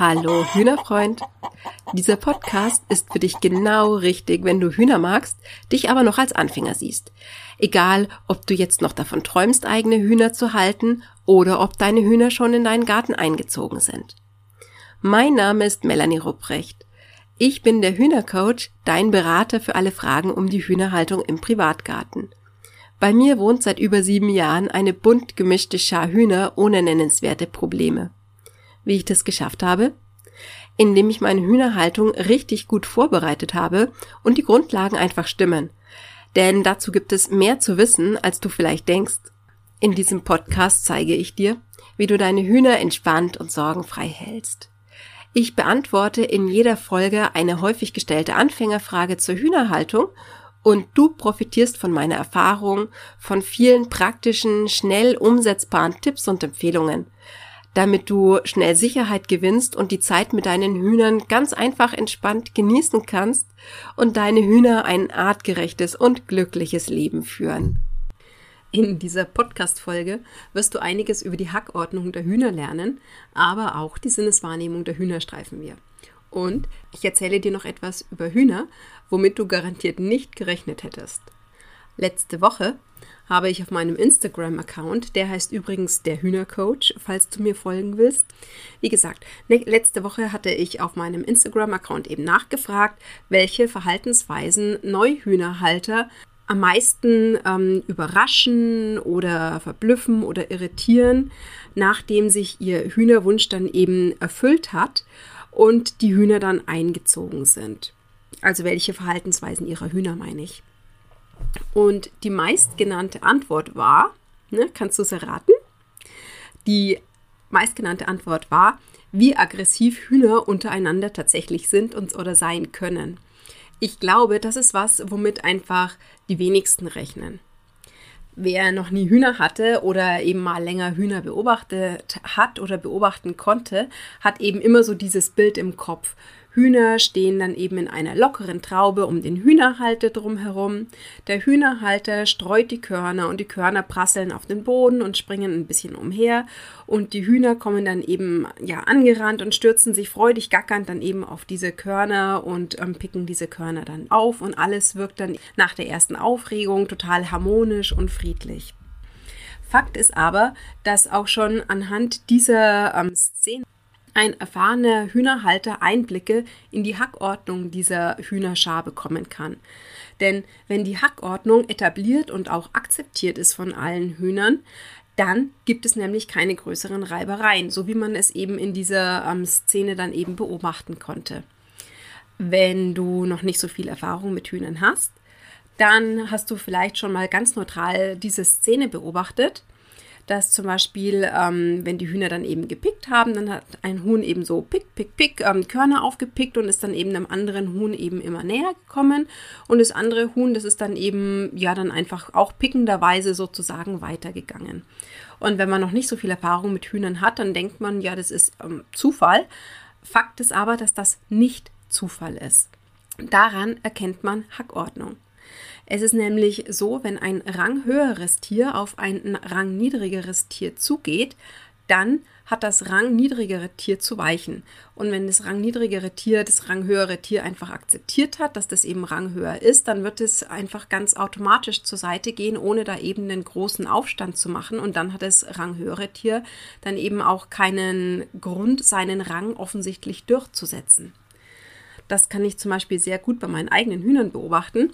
Hallo Hühnerfreund. Dieser Podcast ist für dich genau richtig, wenn du Hühner magst, dich aber noch als Anfänger siehst. Egal, ob du jetzt noch davon träumst, eigene Hühner zu halten oder ob deine Hühner schon in deinen Garten eingezogen sind. Mein Name ist Melanie Rupprecht. Ich bin der Hühnercoach, dein Berater für alle Fragen um die Hühnerhaltung im Privatgarten. Bei mir wohnt seit über sieben Jahren eine bunt gemischte Schar Hühner ohne nennenswerte Probleme. Wie ich das geschafft habe? Indem ich meine Hühnerhaltung richtig gut vorbereitet habe und die Grundlagen einfach stimmen. Denn dazu gibt es mehr zu wissen, als du vielleicht denkst. In diesem Podcast zeige ich dir, wie du deine Hühner entspannt und sorgenfrei hältst. Ich beantworte in jeder Folge eine häufig gestellte Anfängerfrage zur Hühnerhaltung und du profitierst von meiner Erfahrung, von vielen praktischen, schnell umsetzbaren Tipps und Empfehlungen, damit du schnell Sicherheit gewinnst und die Zeit mit deinen Hühnern ganz einfach entspannt genießen kannst und deine Hühner ein artgerechtes und glückliches Leben führen. In dieser Podcast-Folge wirst du einiges über die Hackordnung der Hühner lernen, aber auch die Sinneswahrnehmung der Hühner streifen wir. Und ich erzähle dir noch etwas über Hühner, womit du garantiert nicht gerechnet hättest. Letzte Woche habe ich auf meinem Instagram-Account, der heißt übrigens der Hühnercoach, falls du mir folgen willst. Wie gesagt, ne, letzte Woche hatte ich auf meinem Instagram-Account eben nachgefragt, welche Verhaltensweisen Neuhühnerhalter am meisten ähm, überraschen oder verblüffen oder irritieren, nachdem sich ihr Hühnerwunsch dann eben erfüllt hat und die Hühner dann eingezogen sind. Also welche Verhaltensweisen ihrer Hühner meine ich. Und die meistgenannte Antwort war, ne, kannst du es erraten? Die meistgenannte Antwort war, wie aggressiv Hühner untereinander tatsächlich sind und oder sein können. Ich glaube, das ist was, womit einfach die wenigsten rechnen. Wer noch nie Hühner hatte oder eben mal länger Hühner beobachtet hat oder beobachten konnte, hat eben immer so dieses Bild im Kopf. Hühner stehen dann eben in einer lockeren Traube um den Hühnerhalter drumherum. Der Hühnerhalter streut die Körner und die Körner prasseln auf den Boden und springen ein bisschen umher. Und die Hühner kommen dann eben ja angerannt und stürzen sich freudig gackernd dann eben auf diese Körner und ähm, picken diese Körner dann auf. Und alles wirkt dann nach der ersten Aufregung total harmonisch und friedlich. Fakt ist aber, dass auch schon anhand dieser ähm, Szene ein erfahrener Hühnerhalter Einblicke in die Hackordnung dieser Hühnerschar bekommen kann. Denn wenn die Hackordnung etabliert und auch akzeptiert ist von allen Hühnern, dann gibt es nämlich keine größeren Reibereien, so wie man es eben in dieser ähm, Szene dann eben beobachten konnte. Wenn du noch nicht so viel Erfahrung mit Hühnern hast, dann hast du vielleicht schon mal ganz neutral diese Szene beobachtet dass zum Beispiel, ähm, wenn die Hühner dann eben gepickt haben, dann hat ein Huhn eben so pick, pick, pick ähm, Körner aufgepickt und ist dann eben einem anderen Huhn eben immer näher gekommen. Und das andere Huhn, das ist dann eben, ja, dann einfach auch pickenderweise sozusagen weitergegangen. Und wenn man noch nicht so viel Erfahrung mit Hühnern hat, dann denkt man, ja, das ist ähm, Zufall. Fakt ist aber, dass das nicht Zufall ist. Daran erkennt man Hackordnung. Es ist nämlich so, wenn ein ranghöheres Tier auf ein rangniedrigeres Tier zugeht, dann hat das rangniedrigere Tier zu weichen. Und wenn das rangniedrigere Tier das ranghöhere Tier einfach akzeptiert hat, dass das eben ranghöher ist, dann wird es einfach ganz automatisch zur Seite gehen, ohne da eben einen großen Aufstand zu machen. Und dann hat das ranghöhere Tier dann eben auch keinen Grund, seinen Rang offensichtlich durchzusetzen. Das kann ich zum Beispiel sehr gut bei meinen eigenen Hühnern beobachten.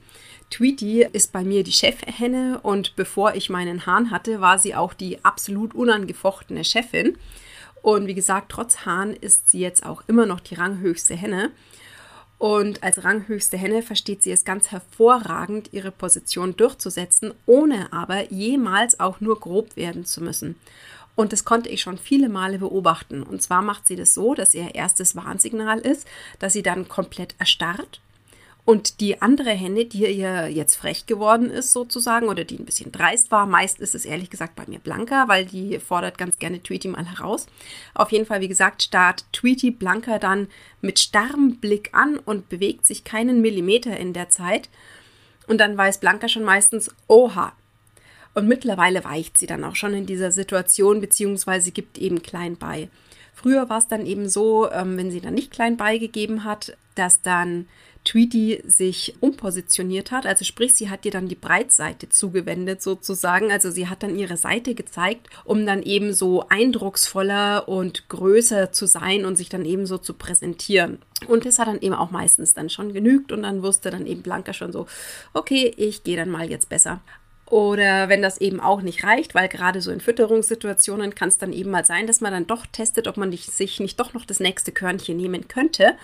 Tweety ist bei mir die Chefhenne und bevor ich meinen Hahn hatte, war sie auch die absolut unangefochtene Chefin. Und wie gesagt, trotz Hahn ist sie jetzt auch immer noch die ranghöchste Henne. Und als ranghöchste Henne versteht sie es ganz hervorragend, ihre Position durchzusetzen, ohne aber jemals auch nur grob werden zu müssen. Und das konnte ich schon viele Male beobachten. Und zwar macht sie das so, dass ihr erstes Warnsignal ist, dass sie dann komplett erstarrt. Und die andere Henne, die ihr jetzt frech geworden ist sozusagen oder die ein bisschen dreist war, meist ist es ehrlich gesagt bei mir Blanca, weil die fordert ganz gerne Tweety mal heraus. Auf jeden Fall, wie gesagt, starrt Tweety Blanca dann mit starrem Blick an und bewegt sich keinen Millimeter in der Zeit. Und dann weiß Blanca schon meistens, oha, und mittlerweile weicht sie dann auch schon in dieser Situation, beziehungsweise gibt eben klein bei. Früher war es dann eben so, ähm, wenn sie dann nicht klein beigegeben hat, dass dann Tweety sich umpositioniert hat. Also sprich, sie hat ihr dann die Breitseite zugewendet sozusagen. Also sie hat dann ihre Seite gezeigt, um dann eben so eindrucksvoller und größer zu sein und sich dann eben so zu präsentieren. Und das hat dann eben auch meistens dann schon genügt und dann wusste dann eben Blanca schon so, okay, ich gehe dann mal jetzt besser. Oder wenn das eben auch nicht reicht, weil gerade so in Fütterungssituationen kann es dann eben mal sein, dass man dann doch testet, ob man sich nicht doch noch das nächste Körnchen nehmen könnte.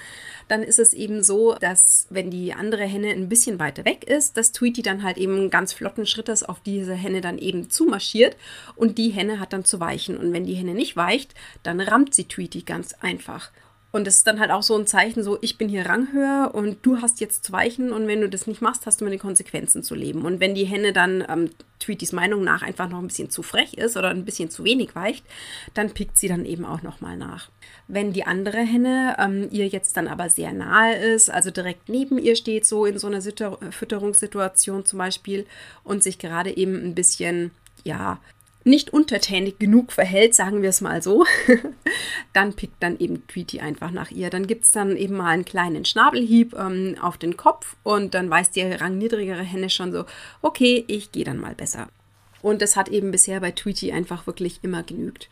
Dann ist es eben so, dass wenn die andere Henne ein bisschen weiter weg ist, dass Tweety dann halt eben ganz flotten Schrittes auf diese Henne dann eben zumarschiert und die Henne hat dann zu weichen. Und wenn die Henne nicht weicht, dann rammt sie Tweety ganz einfach. Und das ist dann halt auch so ein Zeichen, so ich bin hier ranghöher und du hast jetzt zu weichen und wenn du das nicht machst, hast du mit den Konsequenzen zu leben. Und wenn die Henne dann ähm, Tweetys Meinung nach einfach noch ein bisschen zu frech ist oder ein bisschen zu wenig weicht, dann pickt sie dann eben auch nochmal nach. Wenn die andere Henne ähm, ihr jetzt dann aber sehr nahe ist, also direkt neben ihr steht, so in so einer Fütterungssituation zum Beispiel und sich gerade eben ein bisschen ja, nicht untertänig genug verhält, sagen wir es mal so, dann pickt dann eben Tweety einfach nach ihr. Dann gibt es dann eben mal einen kleinen Schnabelhieb ähm, auf den Kopf und dann weiß die rangniedrigere Henne schon so, okay, ich gehe dann mal besser. Und das hat eben bisher bei Tweety einfach wirklich immer genügt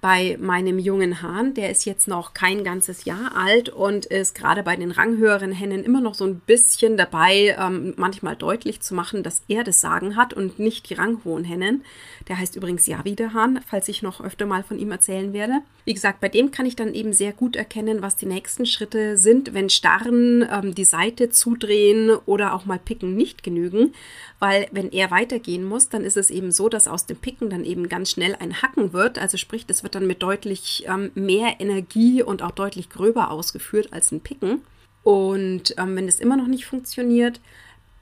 bei meinem jungen Hahn. Der ist jetzt noch kein ganzes Jahr alt und ist gerade bei den ranghöheren Hennen immer noch so ein bisschen dabei, ähm, manchmal deutlich zu machen, dass er das Sagen hat und nicht die ranghohen Hennen. Der heißt übrigens Javi der Hahn, falls ich noch öfter mal von ihm erzählen werde. Wie gesagt, bei dem kann ich dann eben sehr gut erkennen, was die nächsten Schritte sind, wenn Starren, ähm, die Seite zudrehen oder auch mal Picken nicht genügen. Weil wenn er weitergehen muss, dann ist es eben so, dass aus dem Picken dann eben ganz schnell ein Hacken wird. Also sprich, das wird wird dann mit deutlich ähm, mehr Energie und auch deutlich gröber ausgeführt als ein Picken. Und ähm, wenn das immer noch nicht funktioniert,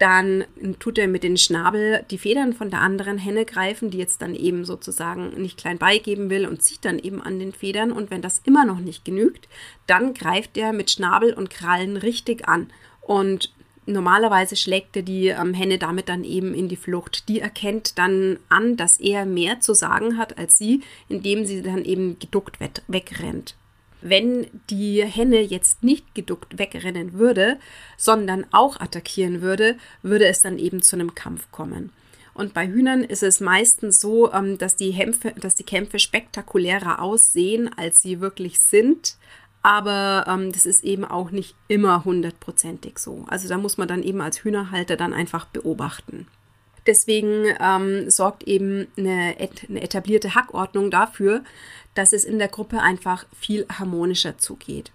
dann tut er mit dem Schnabel die Federn von der anderen Henne greifen, die jetzt dann eben sozusagen nicht klein beigeben will und zieht dann eben an den Federn. Und wenn das immer noch nicht genügt, dann greift er mit Schnabel und Krallen richtig an. Und normalerweise schlägt er die ähm, Henne damit dann eben in die Flucht. Die erkennt dann an, dass er mehr zu sagen hat als sie, indem sie dann eben geduckt wegrennt. Wenn die Henne jetzt nicht geduckt wegrennen würde, sondern auch attackieren würde, würde es dann eben zu einem Kampf kommen. Und bei Hühnern ist es meistens so, ähm, dass, die Hämpfe, dass die Kämpfe spektakulärer aussehen, als sie wirklich sind aber ähm, das ist eben auch nicht immer hundertprozentig so. Also da muss man dann eben als Hühnerhalter dann einfach beobachten. Deswegen ähm, sorgt eben eine, eine etablierte Hackordnung dafür, dass es in der Gruppe einfach viel harmonischer zugeht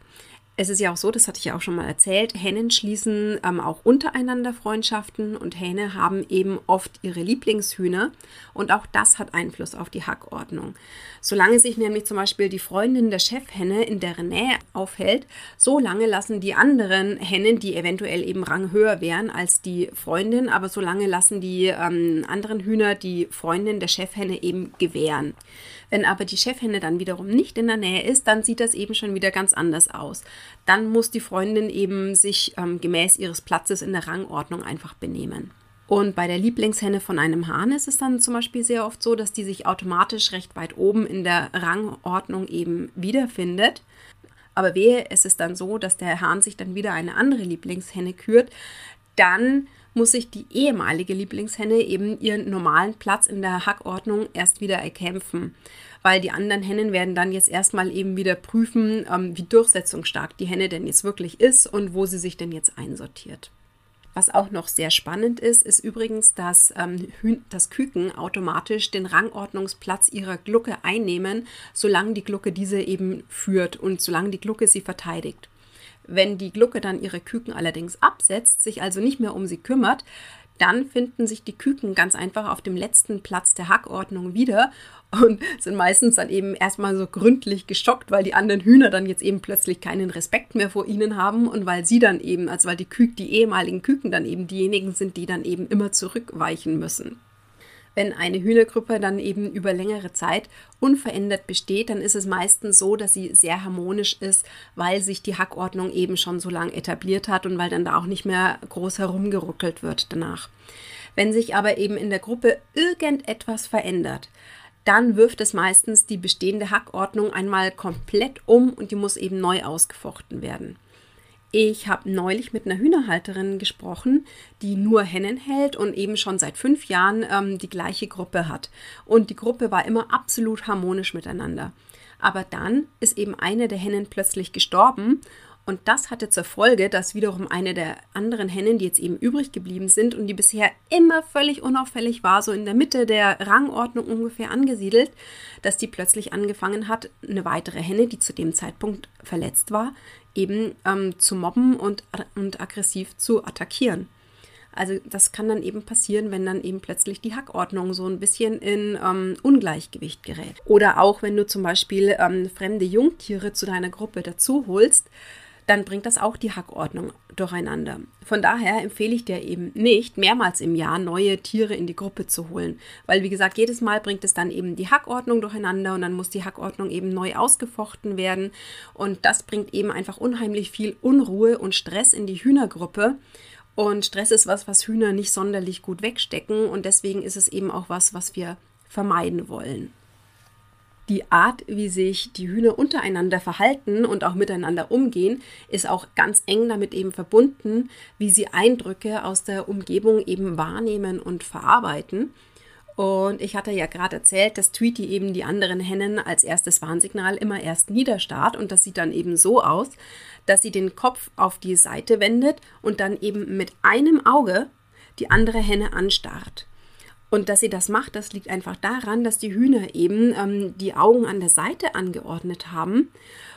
es ist ja auch so, das hatte ich ja auch schon mal erzählt, Hennen schließen ähm, auch untereinander Freundschaften und Hähne haben eben oft ihre Lieblingshühner und auch das hat Einfluss auf die Hackordnung. Solange sich nämlich zum Beispiel die Freundin der Chefhenne in deren Nähe aufhält, so lange lassen die anderen Hennen, die eventuell eben ranghöher wären als die Freundin, aber so lange lassen die ähm, anderen Hühner die Freundin der Chefhenne eben gewähren. Wenn aber die Chefhenne dann wiederum nicht in der Nähe ist, dann sieht das eben schon wieder ganz anders aus. Dann muss die Freundin eben sich ähm, gemäß ihres Platzes in der Rangordnung einfach benehmen. Und bei der Lieblingshenne von einem Hahn ist es dann zum Beispiel sehr oft so, dass die sich automatisch recht weit oben in der Rangordnung eben wiederfindet. Aber wehe, es ist dann so, dass der Hahn sich dann wieder eine andere Lieblingshenne kürt, dann muss sich die ehemalige Lieblingshenne eben ihren normalen Platz in der Hackordnung erst wieder erkämpfen. Weil die anderen Hennen werden dann jetzt erstmal eben wieder prüfen, ähm, wie durchsetzungsstark die Henne denn jetzt wirklich ist und wo sie sich denn jetzt einsortiert. Was auch noch sehr spannend ist, ist übrigens, dass ähm, das Küken automatisch den Rangordnungsplatz ihrer Glucke einnehmen, solange die Glucke diese eben führt und solange die Glucke sie verteidigt. Wenn die Glucke dann ihre Küken allerdings absetzt, sich also nicht mehr um sie kümmert, dann finden sich die Küken ganz einfach auf dem letzten Platz der Hackordnung wieder und sind meistens dann eben erstmal so gründlich geschockt, weil die anderen Hühner dann jetzt eben plötzlich keinen Respekt mehr vor ihnen haben und weil sie dann eben, also weil die Küken, die ehemaligen Küken dann eben diejenigen sind, die dann eben immer zurückweichen müssen. Wenn eine Hühnergruppe dann eben über längere Zeit unverändert besteht, dann ist es meistens so, dass sie sehr harmonisch ist, weil sich die Hackordnung eben schon so lange etabliert hat und weil dann da auch nicht mehr groß herumgeruckelt wird danach. Wenn sich aber eben in der Gruppe irgendetwas verändert, dann wirft es meistens die bestehende Hackordnung einmal komplett um und die muss eben neu ausgefochten werden. Ich habe neulich mit einer Hühnerhalterin gesprochen, die nur Hennen hält und eben schon seit fünf Jahren ähm, die gleiche Gruppe hat. Und die Gruppe war immer absolut harmonisch miteinander. Aber dann ist eben eine der Hennen plötzlich gestorben und das hatte zur Folge, dass wiederum eine der anderen Hennen, die jetzt eben übrig geblieben sind und die bisher immer völlig unauffällig war, so in der Mitte der Rangordnung ungefähr angesiedelt, dass die plötzlich angefangen hat, eine weitere Henne, die zu dem Zeitpunkt verletzt war, eben ähm, zu mobben und, und aggressiv zu attackieren. Also das kann dann eben passieren, wenn dann eben plötzlich die Hackordnung so ein bisschen in ähm, Ungleichgewicht gerät. Oder auch wenn du zum Beispiel ähm, fremde Jungtiere zu deiner Gruppe dazu holst, dann bringt das auch die Hackordnung durcheinander. Von daher empfehle ich dir eben nicht, mehrmals im Jahr neue Tiere in die Gruppe zu holen. Weil, wie gesagt, jedes Mal bringt es dann eben die Hackordnung durcheinander und dann muss die Hackordnung eben neu ausgefochten werden. Und das bringt eben einfach unheimlich viel Unruhe und Stress in die Hühnergruppe. Und Stress ist was, was Hühner nicht sonderlich gut wegstecken. Und deswegen ist es eben auch was, was wir vermeiden wollen die Art, wie sich die Hühner untereinander verhalten und auch miteinander umgehen, ist auch ganz eng damit eben verbunden, wie sie Eindrücke aus der Umgebung eben wahrnehmen und verarbeiten. Und ich hatte ja gerade erzählt, dass Tweety eben die anderen Hennen als erstes Warnsignal immer erst niederstarrt und das sieht dann eben so aus, dass sie den Kopf auf die Seite wendet und dann eben mit einem Auge die andere Henne anstarrt. Und dass sie das macht, das liegt einfach daran, dass die Hühner eben ähm, die Augen an der Seite angeordnet haben.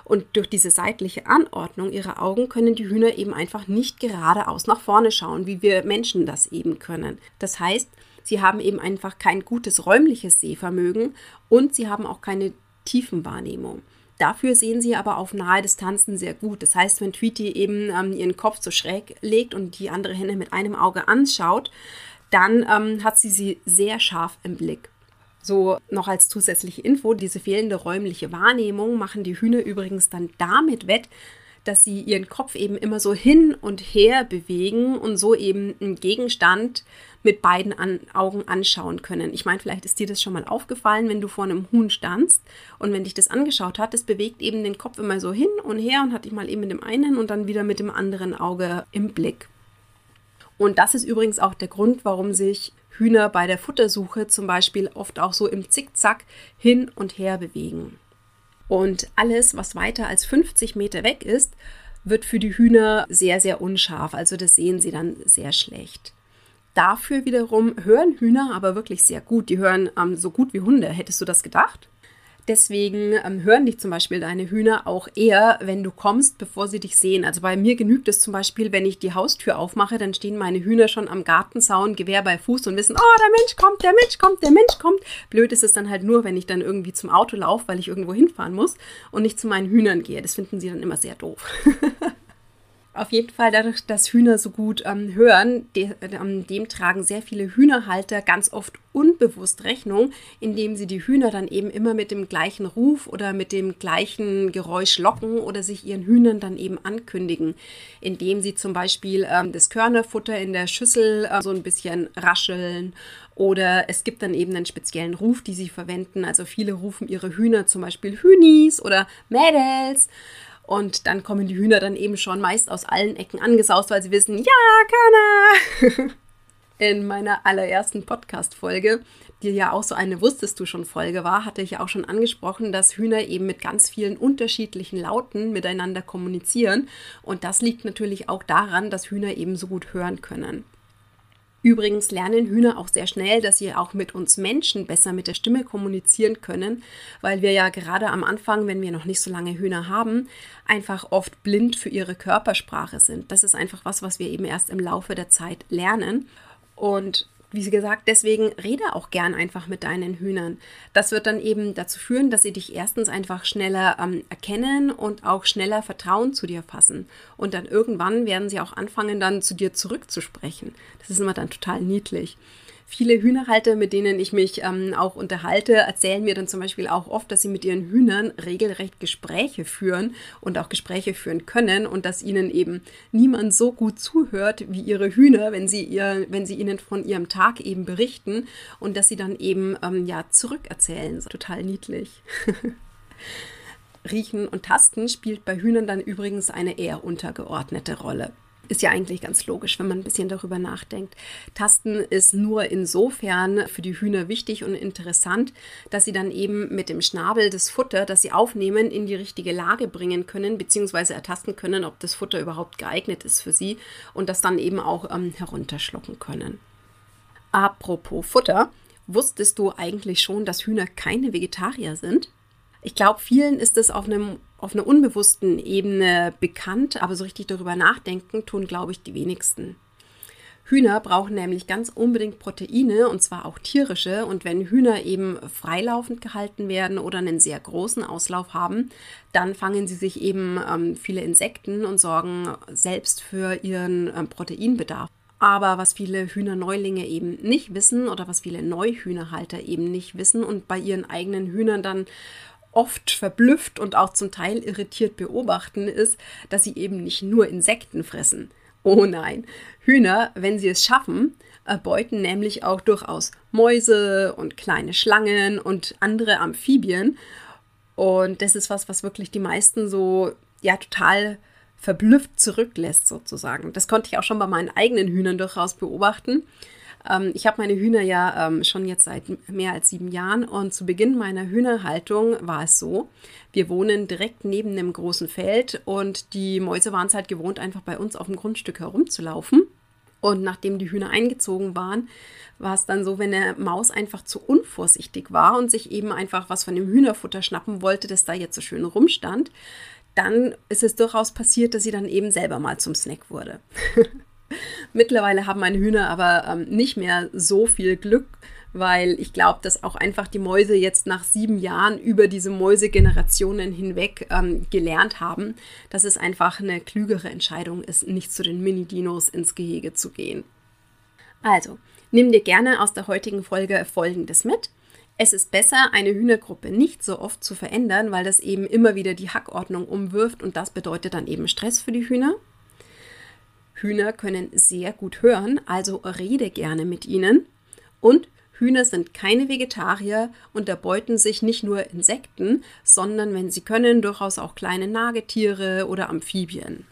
Und durch diese seitliche Anordnung ihrer Augen können die Hühner eben einfach nicht geradeaus nach vorne schauen, wie wir Menschen das eben können. Das heißt, sie haben eben einfach kein gutes räumliches Sehvermögen und sie haben auch keine Tiefenwahrnehmung. Dafür sehen sie aber auf nahe Distanzen sehr gut. Das heißt, wenn Tweety eben ähm, ihren Kopf so schräg legt und die andere Henne mit einem Auge anschaut, dann ähm, hat sie sie sehr scharf im Blick. So noch als zusätzliche Info, diese fehlende räumliche Wahrnehmung machen die Hühner übrigens dann damit wett, dass sie ihren Kopf eben immer so hin und her bewegen und so eben einen Gegenstand mit beiden an Augen anschauen können. Ich meine, vielleicht ist dir das schon mal aufgefallen, wenn du vor einem Huhn standst und wenn dich das angeschaut hat, das bewegt eben den Kopf immer so hin und her und hat dich mal eben mit dem einen und dann wieder mit dem anderen Auge im Blick. Und das ist übrigens auch der Grund, warum sich Hühner bei der Futtersuche zum Beispiel oft auch so im Zickzack hin und her bewegen. Und alles, was weiter als 50 Meter weg ist, wird für die Hühner sehr, sehr unscharf. Also das sehen sie dann sehr schlecht. Dafür wiederum hören Hühner aber wirklich sehr gut. Die hören ähm, so gut wie Hunde. Hättest du das gedacht? Deswegen ähm, hören dich zum Beispiel deine Hühner auch eher, wenn du kommst, bevor sie dich sehen. Also bei mir genügt es zum Beispiel, wenn ich die Haustür aufmache, dann stehen meine Hühner schon am Gartenzaun, Gewehr bei Fuß und wissen, oh, der Mensch kommt, der Mensch kommt, der Mensch kommt. Blöd ist es dann halt nur, wenn ich dann irgendwie zum Auto laufe, weil ich irgendwo hinfahren muss und nicht zu meinen Hühnern gehe. Das finden sie dann immer sehr doof. Auf jeden Fall dadurch, dass Hühner so gut ähm, hören, de, ähm, dem tragen sehr viele Hühnerhalter ganz oft unbewusst Rechnung, indem sie die Hühner dann eben immer mit dem gleichen Ruf oder mit dem gleichen Geräusch locken oder sich ihren Hühnern dann eben ankündigen, indem sie zum Beispiel ähm, das Körnerfutter in der Schüssel äh, so ein bisschen rascheln oder es gibt dann eben einen speziellen Ruf, die sie verwenden. Also viele rufen ihre Hühner zum Beispiel Hühnis oder Mädels. Und dann kommen die Hühner dann eben schon meist aus allen Ecken angesaust, weil sie wissen, ja, Körner! In meiner allerersten Podcast-Folge, die ja auch so eine Wusstest du schon Folge war, hatte ich ja auch schon angesprochen, dass Hühner eben mit ganz vielen unterschiedlichen Lauten miteinander kommunizieren. Und das liegt natürlich auch daran, dass Hühner eben so gut hören können. Übrigens lernen Hühner auch sehr schnell, dass sie auch mit uns Menschen besser mit der Stimme kommunizieren können, weil wir ja gerade am Anfang, wenn wir noch nicht so lange Hühner haben, einfach oft blind für ihre Körpersprache sind. Das ist einfach was, was wir eben erst im Laufe der Zeit lernen. Und wie gesagt, deswegen rede auch gern einfach mit deinen Hühnern. Das wird dann eben dazu führen, dass sie dich erstens einfach schneller ähm, erkennen und auch schneller Vertrauen zu dir fassen. Und dann irgendwann werden sie auch anfangen, dann zu dir zurückzusprechen. Das ist immer dann total niedlich. Viele Hühnerhalter, mit denen ich mich ähm, auch unterhalte, erzählen mir dann zum Beispiel auch oft, dass sie mit ihren Hühnern regelrecht Gespräche führen und auch Gespräche führen können und dass ihnen eben niemand so gut zuhört wie ihre Hühner, wenn sie, ihr, wenn sie ihnen von ihrem Tag eben berichten und dass sie dann eben ähm, ja zurückerzählen. Total niedlich. Riechen und Tasten spielt bei Hühnern dann übrigens eine eher untergeordnete Rolle. Ist ja eigentlich ganz logisch, wenn man ein bisschen darüber nachdenkt. Tasten ist nur insofern für die Hühner wichtig und interessant, dass sie dann eben mit dem Schnabel das Futter, das sie aufnehmen, in die richtige Lage bringen können, beziehungsweise ertasten können, ob das Futter überhaupt geeignet ist für sie und das dann eben auch ähm, herunterschlucken können. Apropos Futter, wusstest du eigentlich schon, dass Hühner keine Vegetarier sind? Ich glaube, vielen ist es auf, einem, auf einer unbewussten Ebene bekannt, aber so richtig darüber nachdenken tun, glaube ich, die wenigsten. Hühner brauchen nämlich ganz unbedingt Proteine und zwar auch tierische. Und wenn Hühner eben freilaufend gehalten werden oder einen sehr großen Auslauf haben, dann fangen sie sich eben ähm, viele Insekten und sorgen selbst für ihren ähm, Proteinbedarf. Aber was viele Hühnerneulinge eben nicht wissen oder was viele Neuhühnerhalter eben nicht wissen und bei ihren eigenen Hühnern dann oft verblüfft und auch zum Teil irritiert beobachten, ist, dass sie eben nicht nur Insekten fressen. Oh nein, Hühner, wenn sie es schaffen, erbeuten nämlich auch durchaus Mäuse und kleine Schlangen und andere Amphibien. Und das ist was, was wirklich die meisten so ja total verblüfft zurücklässt sozusagen. Das konnte ich auch schon bei meinen eigenen Hühnern durchaus beobachten. Ähm, ich habe meine Hühner ja ähm, schon jetzt seit mehr als sieben Jahren und zu Beginn meiner Hühnerhaltung war es so, wir wohnen direkt neben einem großen Feld und die Mäuse waren es halt gewohnt, einfach bei uns auf dem Grundstück herumzulaufen. Und nachdem die Hühner eingezogen waren, war es dann so, wenn eine Maus einfach zu unvorsichtig war und sich eben einfach was von dem Hühnerfutter schnappen wollte, das da jetzt so schön rumstand, dann ist es durchaus passiert, dass sie dann eben selber mal zum Snack wurde. Mittlerweile haben meine Hühner aber ähm, nicht mehr so viel Glück, weil ich glaube, dass auch einfach die Mäuse jetzt nach sieben Jahren über diese Mäusegenerationen hinweg ähm, gelernt haben, dass es einfach eine klügere Entscheidung ist, nicht zu den Mini-Dinos ins Gehege zu gehen. Also, nimm dir gerne aus der heutigen Folge Folgendes mit. Es ist besser, eine Hühnergruppe nicht so oft zu verändern, weil das eben immer wieder die Hackordnung umwirft und das bedeutet dann eben Stress für die Hühner. Hühner können sehr gut hören, also rede gerne mit ihnen. Und Hühner sind keine Vegetarier und erbeuten sich nicht nur Insekten, sondern wenn sie können, durchaus auch kleine Nagetiere oder Amphibien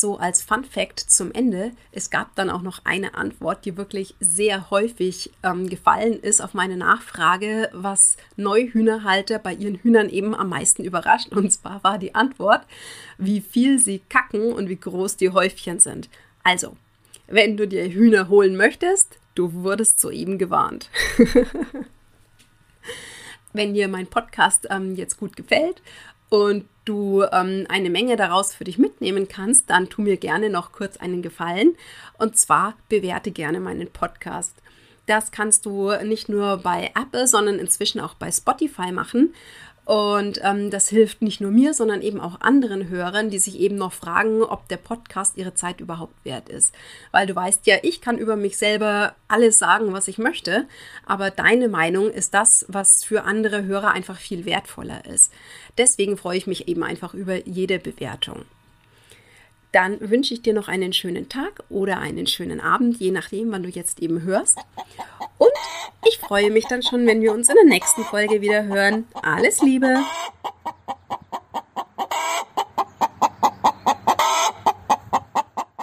so als Fun Fact zum Ende, es gab dann auch noch eine Antwort, die wirklich sehr häufig ähm, gefallen ist auf meine Nachfrage, was Neuhühnerhalter bei ihren Hühnern eben am meisten überrascht. Und zwar war die Antwort, wie viel sie kacken und wie groß die Häufchen sind. Also, wenn du dir Hühner holen möchtest, du wurdest soeben gewarnt. wenn dir mein Podcast ähm, jetzt gut gefällt und du ähm, eine Menge daraus für dich mitnehmen kannst, dann tu mir gerne noch kurz einen Gefallen. Und zwar bewerte gerne meinen Podcast. Das kannst du nicht nur bei Apple, sondern inzwischen auch bei Spotify machen. Und ähm, das hilft nicht nur mir, sondern eben auch anderen Hörern, die sich eben noch fragen, ob der Podcast ihre Zeit überhaupt wert ist. Weil du weißt ja, ich kann über mich selber alles sagen, was ich möchte, aber deine Meinung ist das, was für andere Hörer einfach viel wertvoller ist. Deswegen freue ich mich eben einfach über jede Bewertung. Dann wünsche ich dir noch einen schönen Tag oder einen schönen Abend, je nachdem, wann du jetzt eben hörst. Und ich freue mich dann schon, wenn wir uns in der nächsten Folge wieder hören. Alles Liebe!